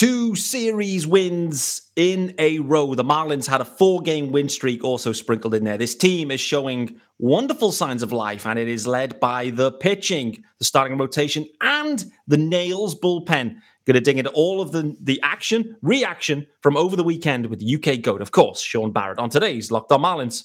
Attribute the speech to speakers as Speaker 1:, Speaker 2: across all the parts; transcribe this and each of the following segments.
Speaker 1: Two series wins in a row. The Marlins had a four game win streak also sprinkled in there. This team is showing wonderful signs of life, and it is led by the pitching, the starting rotation, and the Nails bullpen. Going to dig into all of the, the action, reaction from over the weekend with UK GOAT, of course, Shaun Barrett, on today's Locked On Marlins.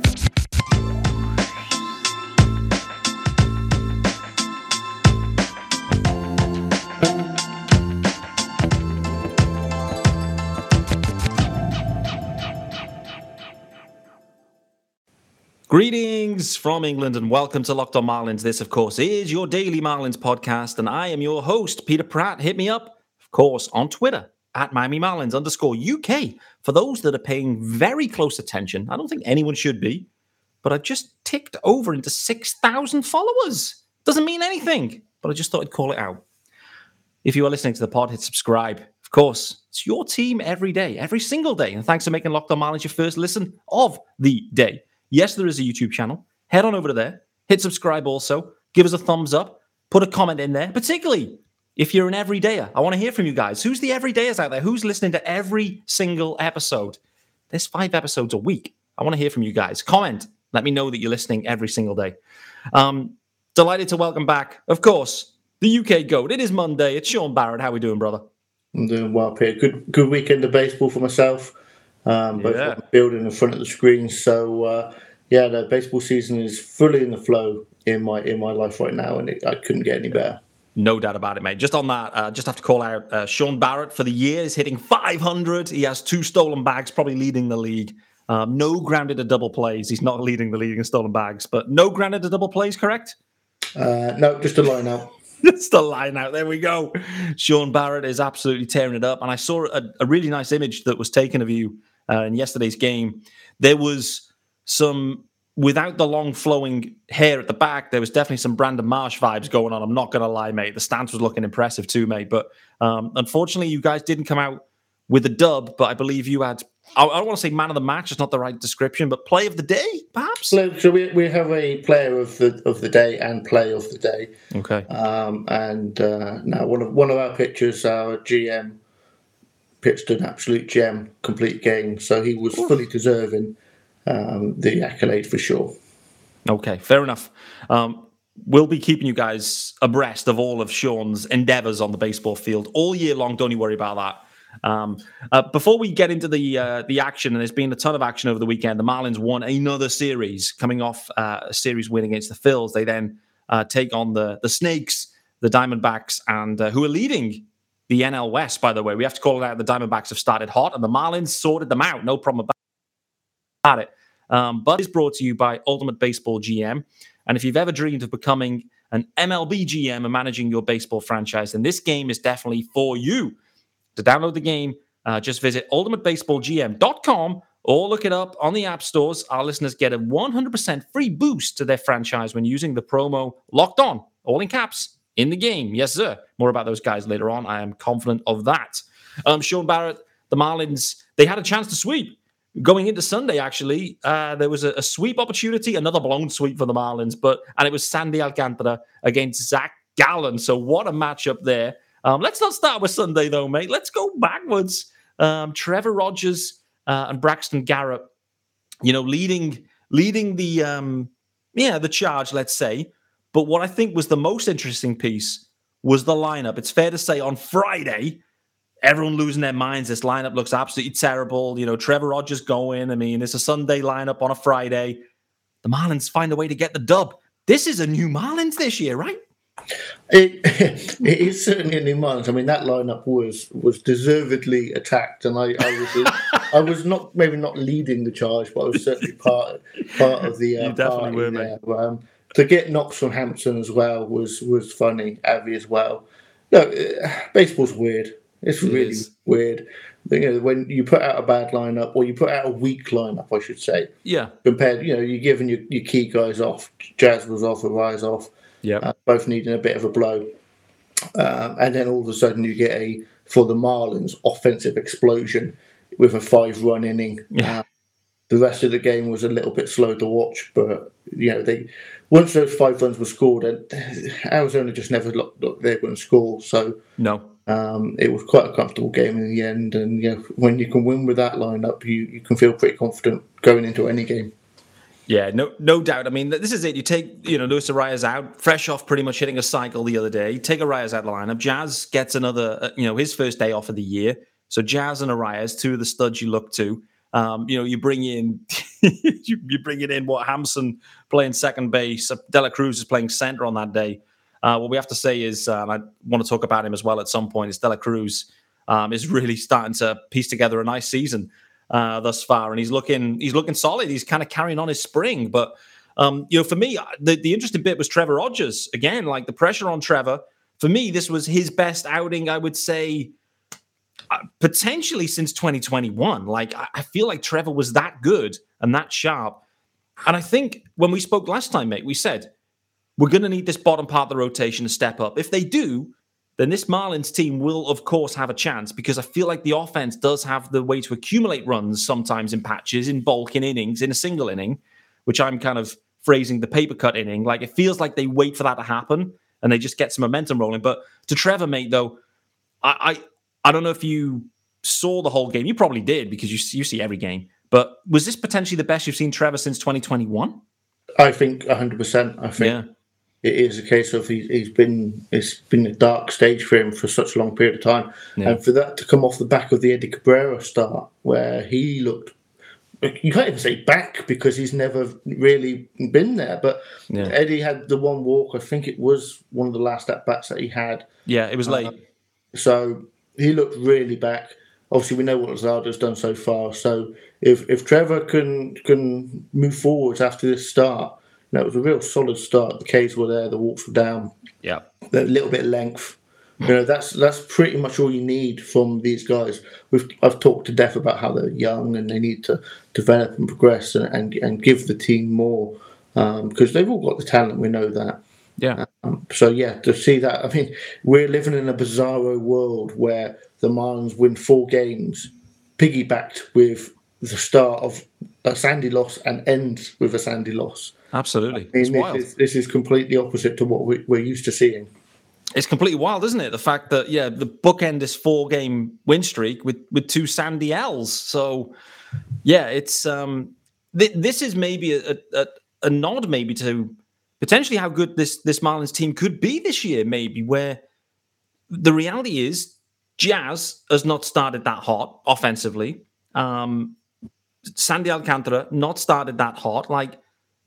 Speaker 1: Greetings from England and welcome to Locked On Marlins. This, of course, is your daily Marlins podcast, and I am your host, Peter Pratt. Hit me up, of course, on Twitter at Miami Marlins underscore UK. For those that are paying very close attention, I don't think anyone should be, but I just ticked over into 6,000 followers. Doesn't mean anything, but I just thought I'd call it out. If you are listening to the pod, hit subscribe. Of course, it's your team every day, every single day. And thanks for making Locked On Marlins your first listen of the day. Yes, there is a YouTube channel. Head on over to there, hit subscribe also, give us a thumbs up, put a comment in there, particularly if you're an everydayer. I want to hear from you guys. Who's the everydayers out there? Who's listening to every single episode? There's five episodes a week. I want to hear from you guys. Comment. Let me know that you're listening every single day. Um, delighted to welcome back, of course, the UK GOAT. It is Monday. It's Shaun Barrett. How are we doing, brother?
Speaker 2: I'm doing well, Peter. Good good weekend of baseball for myself um, both yeah. the field and in front of the screen. So uh, yeah, the baseball season is fully in the flow in my in my life right now, and it, I couldn't get any better.
Speaker 1: No doubt about it, mate. Just on that, uh, just have to call out uh, Shaun Barrett for the year is hitting 500. He has two stolen bags, probably leading the league. Um, no grounded to double plays. He's not leading the league in stolen bags, but no grounded to double plays, correct?
Speaker 2: Uh, no, just a line out.
Speaker 1: just a line out. There we go. Shaun Barrett is absolutely tearing it up. And I saw a, a really nice image that was taken of you uh, in yesterday's game, there was some without the long flowing hair at the back, there was definitely some Brandon Marsh vibes going on. I'm not going to lie, mate. The stance was looking impressive too, mate. But um, unfortunately, you guys didn't come out with a dub. But I believe you had. I, I don't want to say man of the match; it's not the right description. But play of the day, perhaps.
Speaker 2: So we, we have a player of the of the day and play of the day.
Speaker 1: Okay.
Speaker 2: Um, and uh, now one of one of our pitchers, our GM pitched an absolute gem, complete game. So he was fully deserving um, the accolade for sure.
Speaker 1: Okay, fair enough. Um, we'll be keeping you guys abreast of all of Shaun's endeavors on the baseball field all year long. Don't you worry about that. Um, uh, before we get into the uh, the action, and there's been a ton of action over the weekend. The Marlins won another series, coming off uh, a series win against the Phils. They then uh, take on the the Snakes, the Diamondbacks, and uh, who are leading the NL West, by the way. We have to call it out. The Diamondbacks have started hot, and the Marlins sorted them out. No problem about it. Um, but it's brought to you by Ultimate Baseball GM. And if you've ever dreamed of becoming an MLB GM and managing your baseball franchise, then this game is definitely for you. To download the game, uh, just visit ultimatebaseballgm.com or look it up on the app stores. Our listeners get a 100% free boost to their franchise when using the promo Locked On, all in caps in the game. Yes, sir. More about those guys later on. I am confident of that. Um, Shaun Barrett, the Marlins, they had a chance to sweep. Going into Sunday, actually, uh, there was a, a, sweep opportunity, another blown sweep for the Marlins, but and it was Sandy Alcantara against Zach Gallen. So what a matchup there. Um, let's not start with Sunday though, mate. Let's go backwards. Um, Trevor Rogers uh, and Braxton Garrett, you know, leading leading the um, yeah the charge. Let's say but what I think was the most interesting piece was the lineup. It's fair to say on Friday, everyone losing their minds. This lineup looks absolutely terrible. You know, Trevor Rogers going. I mean, it's a Sunday lineup on a Friday. The Marlins find a way to get the dub. This is a new Marlins this year, right?
Speaker 2: It, it is certainly a new Marlins. I mean, that lineup was was deservedly attacked, and I, I was I was not maybe not leading the charge, but I was certainly part part of the. Uh,
Speaker 1: you definitely were, there. mate.
Speaker 2: Um, to get knocks from Hampson as well was was funny. Avi as well. No, uh, baseball's weird. It's it really is. weird. You know, when you put out a bad lineup or you put out a weak lineup, I should say.
Speaker 1: Yeah.
Speaker 2: Compared, you know, you're giving your, your key guys off. Jazz was off, Rise off.
Speaker 1: Yeah. Uh,
Speaker 2: both needing a bit of a blow. Um, and then all of a sudden you get a for the Marlins offensive explosion with a five run inning.
Speaker 1: Yeah. Uh,
Speaker 2: the rest of the game was a little bit slow to watch. But you know, they once those five runs were scored, and Arizona just never looked, looked they were going to score. So
Speaker 1: no,
Speaker 2: um, it was quite a comfortable game in the end. And you know, when you can win with that lineup, you you can feel pretty confident going into any game.
Speaker 1: Yeah, no, no doubt. I mean, this is it. You take, you know, Luis Arraez out, fresh off pretty much hitting a cycle the other day. You take Arraez out of the lineup. Jazz gets another, uh, you know, his first day off of the year. So Jazz and Arraez, two of the studs you look to. Um, you know, you bring in, you, you bring it in what Hampson playing second base. De La Cruz is playing center on that day. Uh, what we have to say is, uh, and I want to talk about him as well at some point, is De La Cruz um, is really starting to piece together a nice season uh, thus far, and he's looking he's looking solid. He's kind of carrying on his spring, but um, you know, for me, the, the interesting bit was Trevor Rogers again. Like the pressure on Trevor. For me, this was his best outing. I would say uh, Uh, potentially since 2021. Like I feel like Trevor was that good and that sharp. And I think when we spoke last time, mate, we said we're going to need this bottom part of the rotation to step up. If they do, then this Marlins team will, of course, have a chance because I feel like the offense does have the way to accumulate runs sometimes in patches, in bulk, in innings, in a single inning, which I'm kind of phrasing the paper cut inning. Like it feels like they wait for that to happen and they just get some momentum rolling. But to Trevor, mate, though, I I, don't know if you saw the whole game. You probably did because you you see every game. But was this potentially the best you've seen Trevor since 2021? I
Speaker 2: think 100%. I think yeah it is a case of he, he's been it's been a dark stage for him for such a long period of time, yeah. and for that to come off the back of the Eddie Cabrera start, where he looked, you can't even say back because he's never really been there. But yeah. Eddie had the one walk. I think it was one of the last at bats that he had.
Speaker 1: Yeah, it was late. Uh,
Speaker 2: so he looked really back. Obviously, we know what Luzardo's done so far. So if if Trevor can can move forwards after this start no, it was a real solid start. The Ks were there, the walks were down.
Speaker 1: Yeah,
Speaker 2: a little bit of length. You know, that's that's pretty much all you need from these guys. We've I've talked to death about how they're young and they need to develop and progress and and, and give the team more because um, they've all got the talent. We know that.
Speaker 1: Yeah.
Speaker 2: Um, so yeah, to see that, I mean, we're living in a bizarro world where the Marlins win four games, piggybacked with the start of a Sandy loss and ends with a Sandy loss.
Speaker 1: Absolutely.
Speaker 2: I mean, this, is, this is completely opposite to what we, we're used to seeing.
Speaker 1: It's completely wild, isn't it? The fact that yeah, the bookend is four game win streak with with two Sandy L's. So yeah, it's um th- this is maybe a, a, a nod maybe to potentially how good this this Marlins team could be this year. Maybe where the reality is Jazz has not started that hot offensively. Um, Sandy Alcantara not started that hot. Like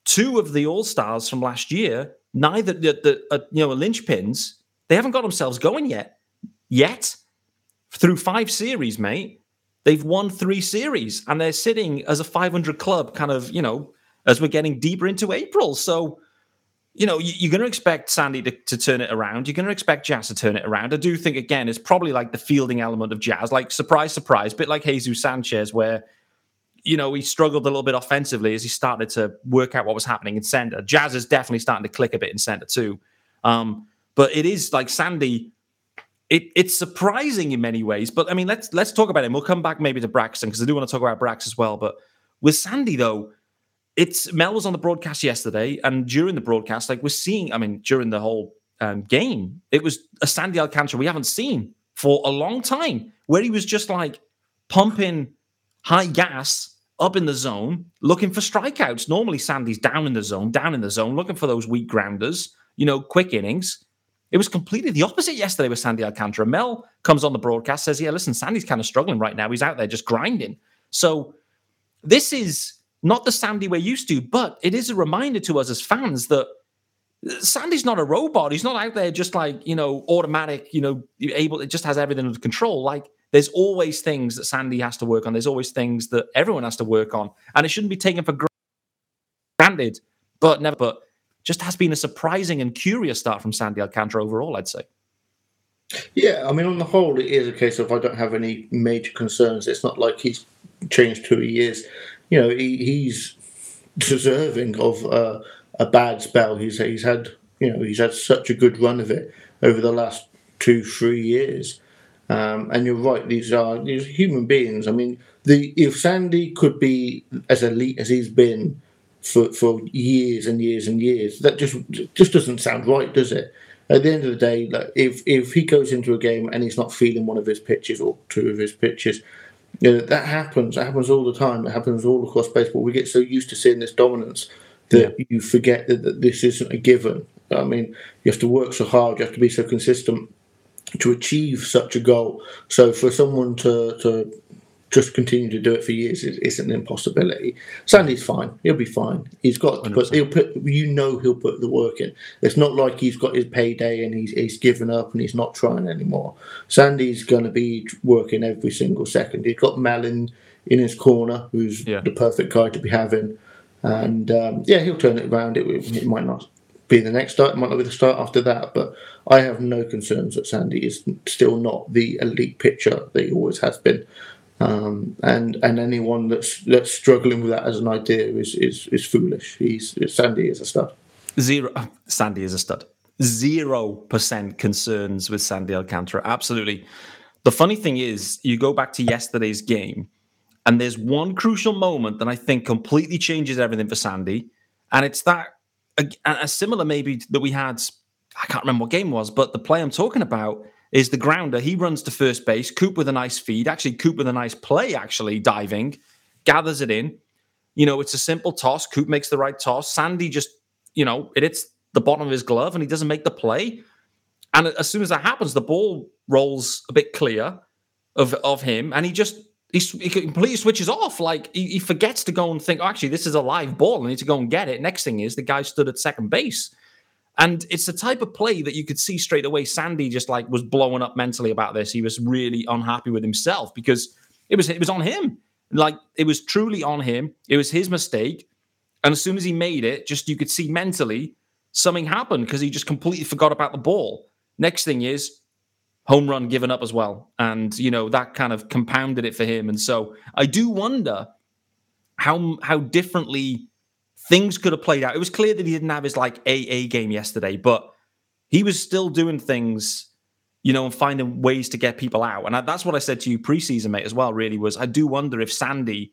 Speaker 1: two of the All Stars from last year, neither the, the uh, you know linchpins, they haven't got themselves going yet. Yet, through five series, mate, they've won three series, and they're sitting as a 500 club, kind of you know, as we're getting deeper into April. So, you know, you're going to expect Sandy to, to turn it around. You're going to expect Jazz to turn it around. I do think again, it's probably like the fielding element of Jazz, like surprise, surprise, bit like Jesus Sanchez, where you know, he struggled a little bit offensively as he started to work out what was happening in center. Jazz is definitely starting to click a bit in center too. Um, but it is like Sandy. It, it's surprising in many ways, but I mean, let's let's talk about him. We'll come back maybe to Braxton because I do want to talk about Brax as well. But with Sandy though, it's Mel was on the broadcast yesterday, and during the broadcast, like we're seeing. I mean, during the whole um, game, it was a Sandy Alcantara we haven't seen for a long time, where he was just like pumping high gas up in the zone looking for strikeouts. Normally, Sandy's down in the zone, down in the zone, looking for those weak grounders, you know, quick innings. It was completely the opposite yesterday with Sandy Alcantara. Mel comes on the broadcast, says, Yeah, listen, Sandy's kind of struggling right now. He's out there just grinding. So this is not the Sandy we're used to, but it is a reminder to us as fans that Sandy's not a robot. He's not out there just like, you know, automatic, you know, able, it just has everything under control. Like there's always things that Sandy has to work on. There's always things that everyone has to work on, and it shouldn't be taken for granted. But never, but just has been a surprising and curious start from Sandy Alcantara overall. I'd say.
Speaker 2: Yeah, I mean, on the whole, it is a case of I don't have any major concerns. It's not like he's changed who he is. You know, he, he's deserving of uh, a bad spell. He's he's had you know he's had such a good run of it over the last two three years Um, and you're right; these are these are human beings. I mean, the if Sandy could be as elite as he's been for for years and years and years, that just just doesn't sound right, does it? At the end of the day, like if if he goes into a game and he's not feeling one of his pitches or two of his pitches, you know, that happens. That happens all the time. It happens all across baseball. We get so used to seeing this dominance that yeah. you forget that, that this isn't a given. I mean, you have to work so hard. You have to be so consistent to achieve such a goal. So for someone to to just continue to do it for years is, is an impossibility. Sandy's fine; he'll be fine. He's got, but he'll put. You know, he'll put the work in. It's not like he's got his payday and he's he's given up and he's not trying anymore. Sandy's going to be working every single second. He's got Mellin in his corner, who's yeah. the perfect guy to be having, and um, yeah, he'll turn it around. It, it might not be the next start. It might not be the start after that, but I have no concerns that Sandy is still not the elite pitcher that he always has been. Um, and and anyone that's that's struggling with that as an idea is is, is foolish. He's Sandy is a stud.
Speaker 1: Zero. Sandy is a stud. Zero percent concerns with Sandy Alcantara. Absolutely. The funny thing is, you go back to yesterday's game, and there's one crucial moment that I think completely changes everything for Sandy, and it's that a, a similar maybe that we had. I can't remember what game was, but the play I'm talking about is the grounder. He runs to first base. Coop with a nice feed. Actually, Coop with a nice play. Actually, diving, gathers it in. You know, it's a simple toss. Coop makes the right toss. Sandy just, you know, it hits the bottom of his glove and he doesn't make the play. And as soon as that happens, the ball rolls a bit clear of of him, and he just he, he completely switches off. Like he, he, forgets to go and think, oh, actually, this is a live ball. I need to go and get it. Next thing is the guy stood at second base. And it's the type of play that you could see straight away. Sandy just like was blowing up mentally about this. He was really unhappy with himself because it was it was on him. Like it was truly on him. It was his mistake. And as soon as he made it, just you could see mentally something happened because he just completely forgot about the ball. Next thing is home run given up as well. And you know, that kind of compounded it for him. And so I do wonder how how differently things could have played out. It was clear that he didn't have his like AA game yesterday, but he was still doing things, you know, and finding ways to get people out. And I, that's what I said to you preseason, mate, as well. Really was I do wonder if Sandy,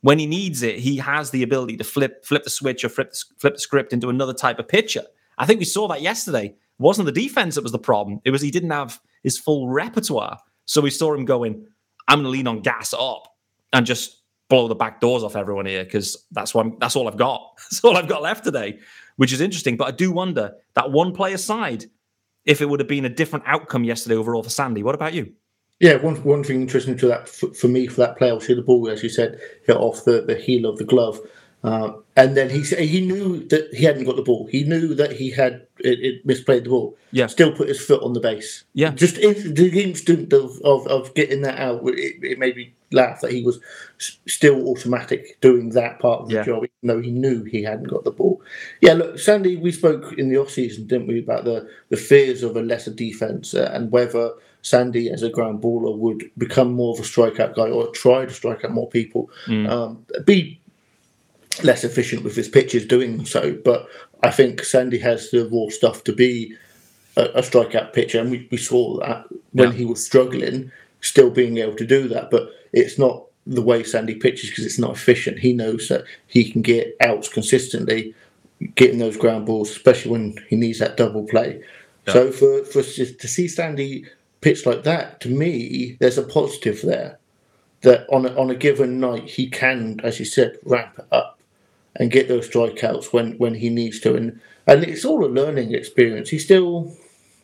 Speaker 1: when he needs it, he has the ability to flip flip the switch or flip the, flip the script into another type of pitcher. I think we saw that yesterday. It wasn't the defense that was the problem. It was he didn't have his full repertoire. So we saw him going, I'm going to lean on gas up and just blow the back doors off everyone here because that's what I'm, that's all I've got. That's all I've got left today, which is interesting. But I do wonder that one player side if it would have been a different outcome yesterday overall for Sandy. What about you?
Speaker 2: Yeah, one one thing interesting to that for, for me for that play, obviously the ball, as you said, hit off the, the heel of the glove. Uh, and then he he knew that he hadn't got the ball. He knew that he had it, it misplayed the ball.
Speaker 1: Yeah.
Speaker 2: Still put his foot on the base.
Speaker 1: Yeah.
Speaker 2: Just in, the instant of, of, of getting that out, it, it, made me laugh that he was still automatic doing that part of the yeah. job, even though he knew he hadn't got the ball. Yeah. Look, Sandy, we spoke in the off season, didn't we, about the the fears of a lesser defense uh, and whether Sandy, as a ground baller, would become more of a strikeout guy or try to strike out more people. Mm. Um, be less efficient with his pitches doing so. But I think Sandy has the raw stuff to be a, a strikeout pitcher, and we, we saw that when yeah. he was struggling, still being able to do that. But it's not the way Sandy pitches because it's not efficient. He knows that he can get outs consistently, getting those ground balls, especially when he needs that double play. Yeah. So for for to see Sandy pitch like that, to me, there's a positive there. That on a, on a given night he can, as you said, ramp up and get those strikeouts when when he needs to. And and it's all a learning experience. He's still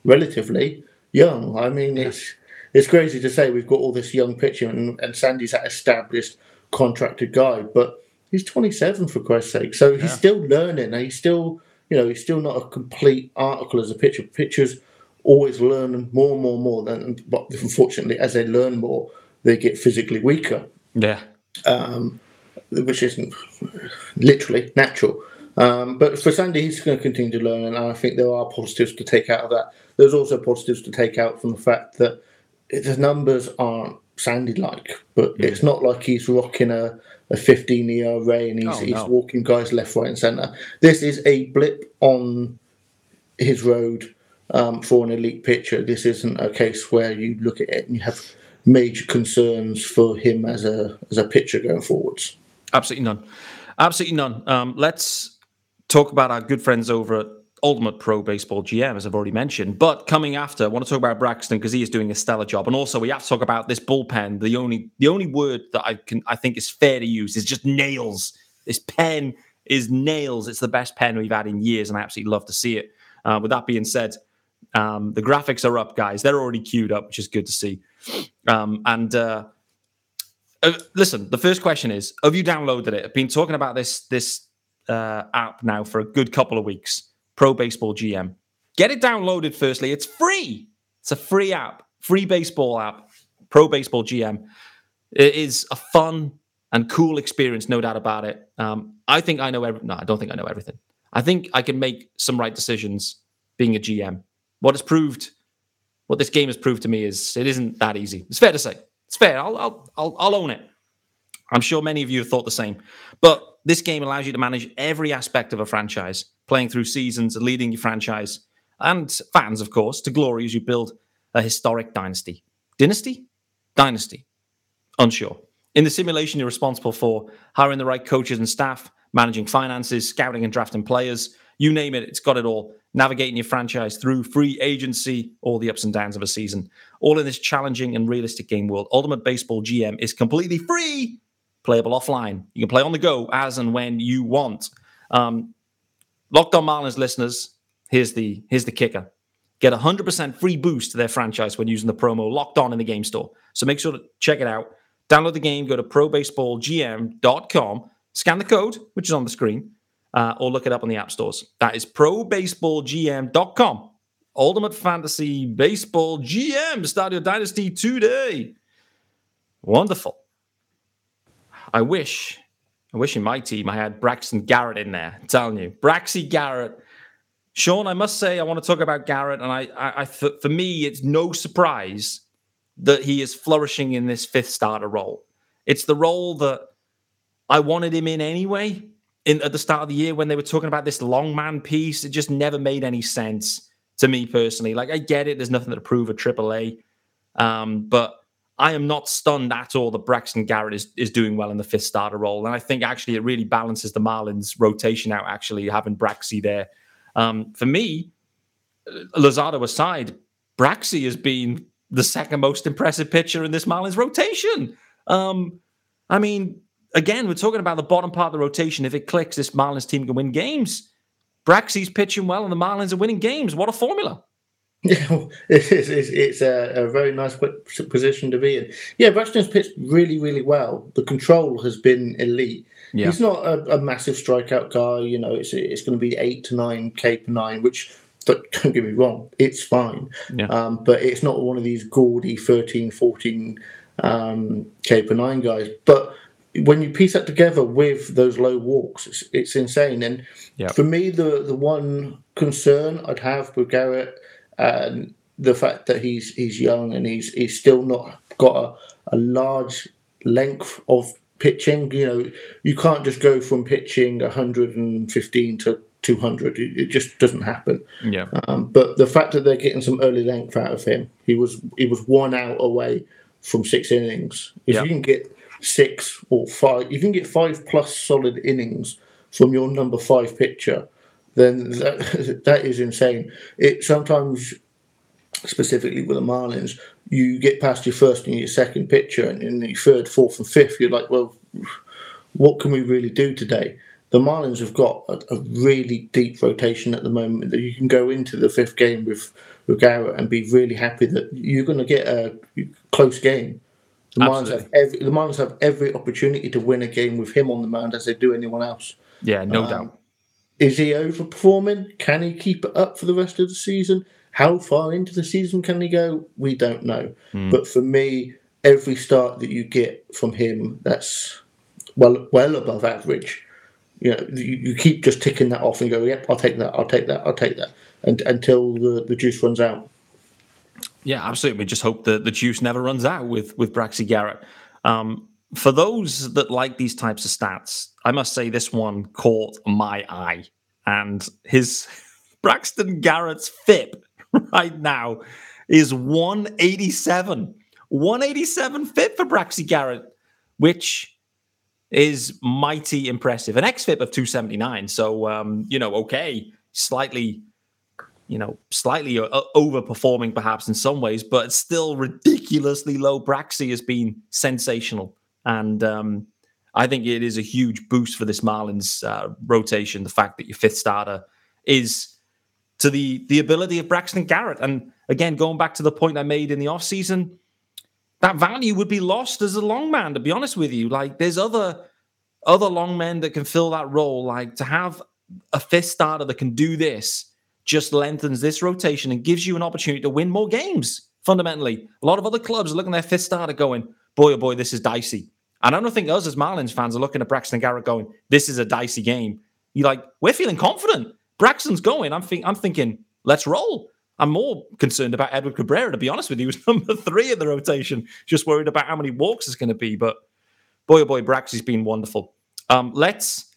Speaker 2: relatively young. I mean, it's it's crazy to say we've got all this young pitcher and, and Sandy's that established contracted guy, but he's 27 for Christ's sake. So he's yeah. still learning. And he's still, you know, he's still not a complete article as a pitcher. Pitchers always learn more and more and more. Than, but unfortunately, as they learn more, they get physically weaker.
Speaker 1: Yeah.
Speaker 2: Um, which isn't literally natural. Um, but for Sandy, he's going to continue to learn, and I think there are positives to take out of that. There's also positives to take out from the fact that the numbers aren't Sandy like, but mm. it's not like he's rocking a, a 15 ERA and he's, oh, no. he's walking guys left, right, and centre. This is a blip on his road um, for an elite pitcher. This isn't a case where you look at it and you have major concerns for him as a as a pitcher going forwards.
Speaker 1: Absolutely none. Absolutely none. Um, let's talk about our good friends over at Ultimate Pro Baseball GM, as I've already mentioned. But coming after, I want to talk about Braxton because he is doing a stellar job, and also we have to talk about this bullpen. The only the only word that I can I think is fair to use is just nails. This pen is nails. It's the best pen we've had in years, and I absolutely love to see it. Uh, with that being said, um, the graphics are up, guys. They're already queued up, which is good to see. Um, and uh, uh, listen, the first question is: Have you downloaded it? I've been talking about this this uh, app now for a good couple of weeks. Pro Baseball GM. Get it downloaded. Firstly, it's free. It's a free app, free baseball app. Pro Baseball GM. It is a fun and cool experience, no doubt about it. Um, I think I know every. No, I don't think I know everything. I think I can make some right decisions being a GM. What has proved, what this game has proved to me is it isn't that easy. It's fair to say. It's fair. I'll, I'll, I'll, I'll own it. I'm sure many of you have thought the same. But this game allows you to manage every aspect of a franchise, playing through seasons, leading your franchise and fans, of course, to glory as you build a historic dynasty. Dynasty? Dynasty. Unsure. In the simulation, you're responsible for hiring the right coaches and staff, managing finances, scouting and drafting players. You name it, it's got it all. Navigating your franchise through free agency, all the ups and downs of a season. All in this challenging and realistic game world. Ultimate Baseball GM is completely free, playable offline. You can play on the go as and when you want. Um, Locked on Marlins listeners, here's the here's the kicker. Get 100% free boost to their franchise when using the promo Locked On in the game store. So make sure to check it out. Download the game, go to probaseballgm.com, scan the code, which is on the screen, uh, or look it up on the app stores. That is probaseballgm.com. Ultimate Fantasy Baseball GM. Your dynasty today. Wonderful. I wish, I wish in my team I had Braxton Garrett in there. I'm telling you, Braxy Garrett. Shaun, I must say, I want to talk about Garrett, and I, I, I for me, it's no surprise that he is flourishing in this fifth starter role. It's the role that I wanted him in anyway. In at the start of the year when they were talking about this long man piece, it just never made any sense to me personally. Like I get it, there's nothing to prove at AAA, um, but I am not stunned at all that Braxton Garrett is is doing well in the fifth starter role, and I think actually it really balances the Marlins' rotation out. Actually, having Braxy there, um, for me, Luzardo aside, Braxy has been the second most impressive pitcher in this Marlins rotation. Um, I mean, again, we're talking about the bottom part of the rotation. If it clicks, this Marlins team can win games. Braxy's pitching well, and the Marlins are winning games. What a formula!
Speaker 2: Yeah, it's, it's, it's a, a, very nice position to be in. Yeah, Braxton's pitched really, really well. The control has been elite. Yeah. He's not a, a, massive strikeout guy. You know, it's it's going to be eight to nine K per nine, which don't, don't get me wrong, it's fine. Yeah. Um, but it's not one of these gaudy 13, 14 um, K per nine guys. But when you piece that together with those low walks, it's, it's insane. And yeah. for me, the the one concern I'd have with Garrett and the fact that he's he's young and he's he's still not got a, a large length of pitching. You know, you can't just go from pitching 115 to 200. It, it just doesn't happen.
Speaker 1: Yeah.
Speaker 2: Um, but the fact that they're getting some early length out of him, he was he was one out away from six innings. If yeah. you can get six or five, you can get five plus solid innings from your number five pitcher, then that, that is insane. It sometimes, specifically with the Marlins, you get past your first and your second pitcher, and in the third, fourth, and fifth, you're like, well, what can we really do today? The Marlins have got a, a really deep rotation at the moment that you can go into the fifth game with with Garrett and be really happy that you're going to get a close game. The Marlins, have every, the Marlins have every opportunity to win a game with him on the mound as they do anyone else.
Speaker 1: Yeah, no um, doubt.
Speaker 2: Is he overperforming? Can he keep it up for the rest of the season? How far into the season can he go? We don't know. Mm. But for me, every start that you get from him, that's well well above average. You know, you, you keep just ticking that off and go, yep, I'll take that, I'll take that, I'll take that, and, until the, the juice runs out.
Speaker 1: Yeah, absolutely. We just hope that the juice never runs out with with Braxy Garrett. Um, for those that like these types of stats, I must say this one caught my eye. And his Braxton Garrett's FIP right now is 187. 187 FIP for Braxy Garrett, which is mighty impressive. An XFIP of 279. So, um, you know, okay, slightly, you know, slightly uh, overperforming perhaps in some ways, but still ridiculously low. Braxy has been sensational. And um, I think it is a huge boost for this Marlins uh, rotation. The fact that your fifth starter is to the the ability of Braxton Garrett. And again, going back to the point I made in the offseason, that value would be lost as a long man, to be honest with you. Like there's other other long men that can fill that role. Like to have a fifth starter that can do this just lengthens this rotation and gives you an opportunity to win more games. Fundamentally, a lot of other clubs are looking at their fifth starter going, boy, oh boy, this is dicey. And I don't think us as Marlins fans are looking at Braxton Garrett going, this is a dicey game. You're like, we're feeling confident. Braxton's going. I'm, think, I'm thinking, let's roll. I'm more concerned about Edward Cabrera, to be honest with you, who's number three in the rotation. Just worried about how many walks it's going to be. But boy, oh boy, Braxy's been wonderful. Um, let's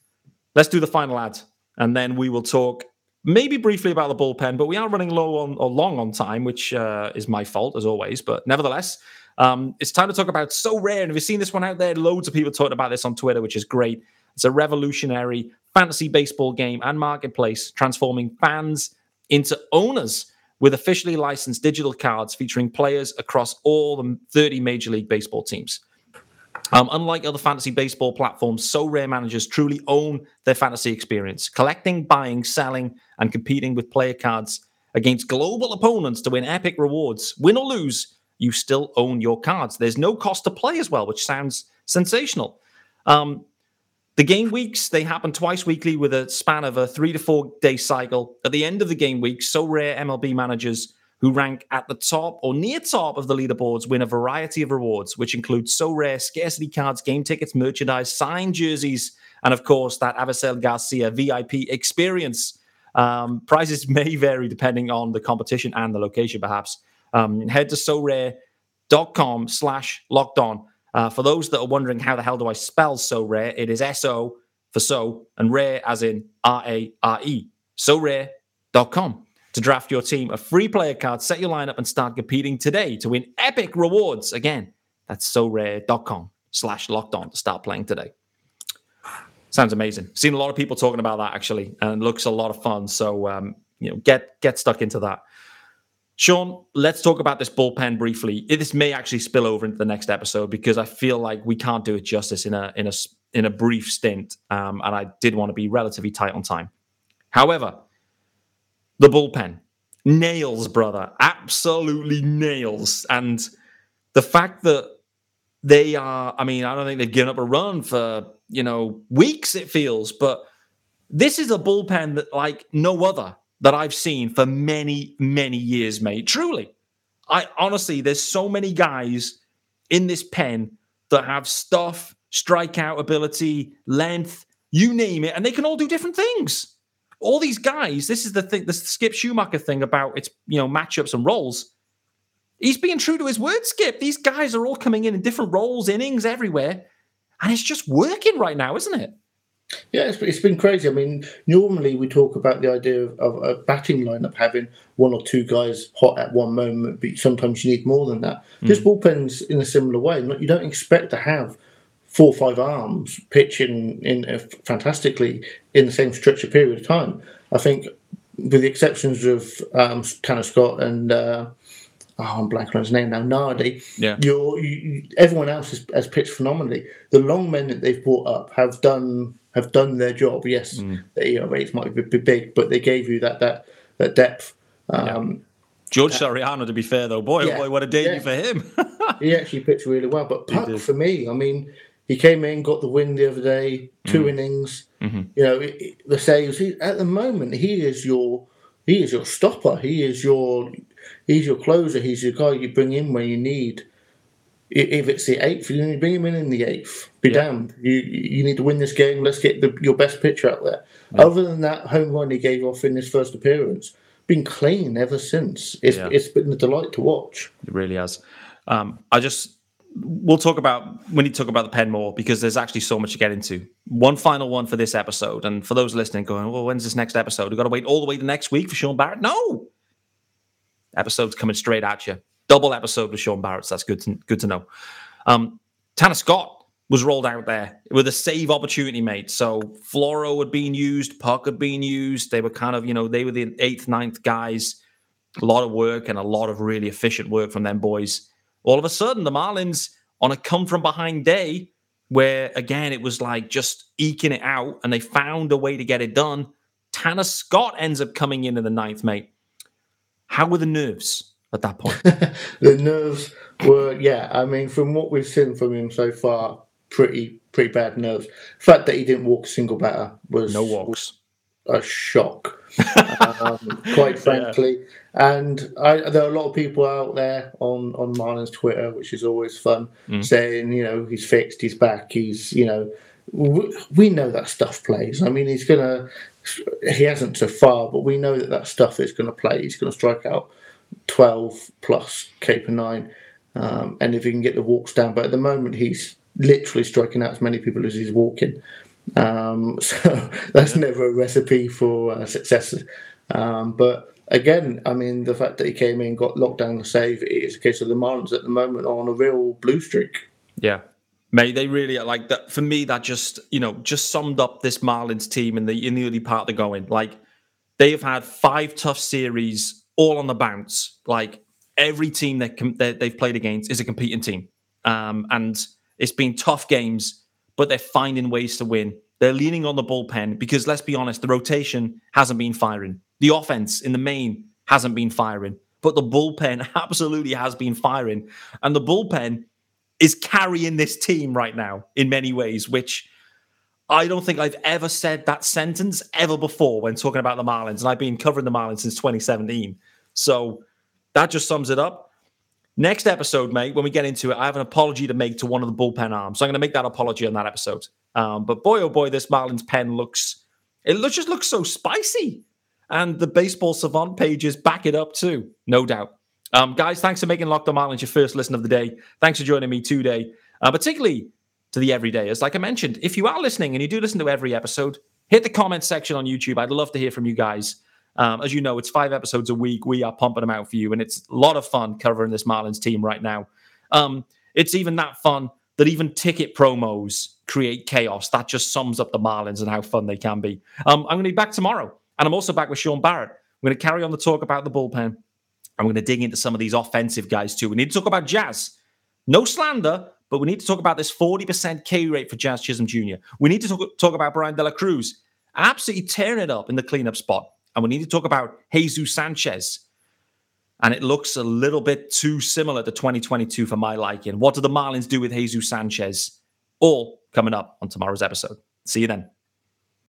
Speaker 1: let's do the final ad, and then we will talk maybe briefly about the bullpen. But we are running low on or long on time, which uh, is my fault as always. But nevertheless, um, it's time to talk about Sorare. And if you've seen this one out there, loads of people talking about this on Twitter, which is great. It's a revolutionary fantasy baseball game and marketplace, transforming fans into owners with officially licensed digital cards featuring players across all the 30 Major League Baseball teams. Um, unlike other fantasy baseball platforms, Sorare managers truly own their fantasy experience, collecting, buying, selling, and competing with player cards against global opponents to win epic rewards. Win or lose, you still own your cards. There's no cost to play as well, which sounds sensational. Um, the game weeks, they happen twice weekly with a span of a three to four day cycle. At the end of the game week, Sorare MLB managers who rank at the top or near top of the leaderboards win a variety of rewards, which include Sorare scarcity cards, game tickets, merchandise, signed jerseys, and of course, that Avisail Garcia VIP experience. Um, prizes may vary depending on the competition and the location, perhaps. Um, head to sorare.com slash locked on uh, for those that are wondering how the hell do I spell Sorare, it is S O for so and rare as in R A R E. Sorare.com to draft your team a free player card, set your lineup, and start competing today to win epic rewards. Again, that's sorare.com slash locked on to start playing today. Sounds amazing. Seen a lot of people talking about that actually, and looks a lot of fun. So um, you know, get get stuck into that. Shaun, let's talk about this bullpen briefly. This may actually spill over into the next episode because I feel like we can't do it justice in a in a in a brief stint, um, and I did want to be relatively tight on time. However, the bullpen nails, brother, absolutely nails, and the fact that they are, I mean, I don't think they've given up a run for you know weeks. It feels, but this is a bullpen that like no other that I've seen for many, many years, mate. Truly. I honestly, there's so many guys in this pen that have stuff, strikeout ability, length, you name it, and they can all do different things. All these guys, this is the thing, the Skip Schumaker thing about its, you know, matchups and roles. He's being true to his word, Skip. These guys are all coming in in different roles, innings everywhere, and it's just working right now, isn't it?
Speaker 2: Yeah, it's, it's been crazy. I mean, normally we talk about the idea of, of, a batting lineup having one or two guys hot at one moment, but sometimes you need more than that. Mm. This bullpen's in a similar way. You don't expect to have four or five arms pitching in uh, fantastically in the same stretch of period of time. I think, with the exceptions of um, Tanner Scott and uh, oh, I'm blanking on his name now, Nardi.
Speaker 1: Yeah,
Speaker 2: you're, you, everyone else has, has pitched phenomenally. The long men that they've brought up have done have done their job. Yes, mm. the ERAs might be big, but they gave you that that that depth. Um,
Speaker 1: yeah. George uh, Soriano, to be fair though, boy, yeah, boy, what a debut yeah. for him.
Speaker 2: he actually pitched really well. But Puk, for me, I mean, he came in, got the win the other day, two mm. innings. Mm-hmm. You know, it, it, the saves. He, at the moment, he is your he is your stopper. He is your he's your closer. He's your guy you bring in when you need if it's the eighth, you need to bring him in in the eighth. Be yeah. damned. You you need to win this game. Let's get the, your best pitcher out there. Yeah. Other than that home run he gave off in his first appearance, been clean ever since. It's yeah. it's been a delight to watch.
Speaker 1: It really has. Um, I just we'll talk about we need to talk about the pen more because there's actually so much to get into. One final one for this episode, and for those listening, going, well, when's this next episode? We've got to wait all the way to next week for Shaun Barrett. No, episodes coming straight at you. Double episode with Shaun Barrett. So that's good to, good to know. Um, Tanner Scott was rolled out there with a save opportunity, mate. So Floro had been used, Puk had been used. They were kind of, you know, they were the eighth, ninth guys. A lot of work and a lot of really efficient work from them boys. All of a sudden, the Marlins on a come from behind day, where again it was like just eking it out, and they found a way to get it done. Tanner Scott ends up coming in in the ninth, mate. How were the nerves at that point?
Speaker 2: the nerves were, yeah. I mean, from what we've seen from him so far, pretty pretty bad nerves. The fact that he didn't walk a single batter was
Speaker 1: no walks.
Speaker 2: a shock, um, quite frankly. Yeah. And I, there are a lot of people out there on on Marlins Twitter, which is always fun, mm. saying you know he's fixed, he's back, he's you know we, we know that stuff plays. I mean, he's gonna he hasn't so far, but we know that that stuff is going to play. He's going to strike out 12 plus K per nine. Um, and if he can get the walks down, but at the moment he's literally striking out as many people as he's walking. Um, so that's yeah. never a recipe for uh, success. Um, but again, I mean, the fact that he came in, got locked down the save, it is a case of the Marlins at the moment on a real blue streak.
Speaker 1: Yeah. Mate, they really are like that. For me, that just you know just summed up this Marlins team in the in the early part of the going. Like they have had five tough series, all on the bounce. Like every team that, com- they've played against is a competing team, um, and it's been tough games, but they're finding ways to win. They're leaning on the bullpen because let's be honest, the rotation hasn't been firing. The offense in the main hasn't been firing, but the bullpen absolutely has been firing. And the bullpen is carrying this team right now in many ways, which I don't think I've ever said that sentence ever before when talking about the Marlins. And I've been covering the Marlins since 2017. So that just sums it up. Next episode, mate, when we get into it, I have an apology to make to one of the bullpen arms. So I'm going to make that apology on that episode. Um, but boy, oh boy, this Marlins pen looks, it looks, just looks so spicy. And the Baseball Savant pages back it up too, no doubt. Um, guys, thanks for making Locked on Marlins your first listen of the day. Thanks for joining me today, uh, particularly to the everydayers. Like I mentioned, if you are listening and you do listen to every episode, hit the comment section on YouTube. I'd love to hear from you guys. Um, as you know, it's five episodes a week. We are pumping them out for you, and it's a lot of fun covering this Marlins team right now. Um, it's even that fun that even ticket promos create chaos. That just sums up the Marlins and how fun they can be. Um, I'm going to be back tomorrow, and I'm also back with Shaun Barrett. We're going to carry on the talk about the bullpen. I'm going to dig into some of these offensive guys too. We need to talk about Jazz. No slander, but we need to talk about this 40% K rate for Jazz Chisholm Jr. We need to talk, talk about Bryan De La Cruz absolutely tearing it up in the cleanup spot. And we need to talk about Jesus Sanchez. And it looks a little bit too similar to 2022 for my liking. What do the Marlins do with Jesus Sanchez? All coming up on tomorrow's episode. See you then.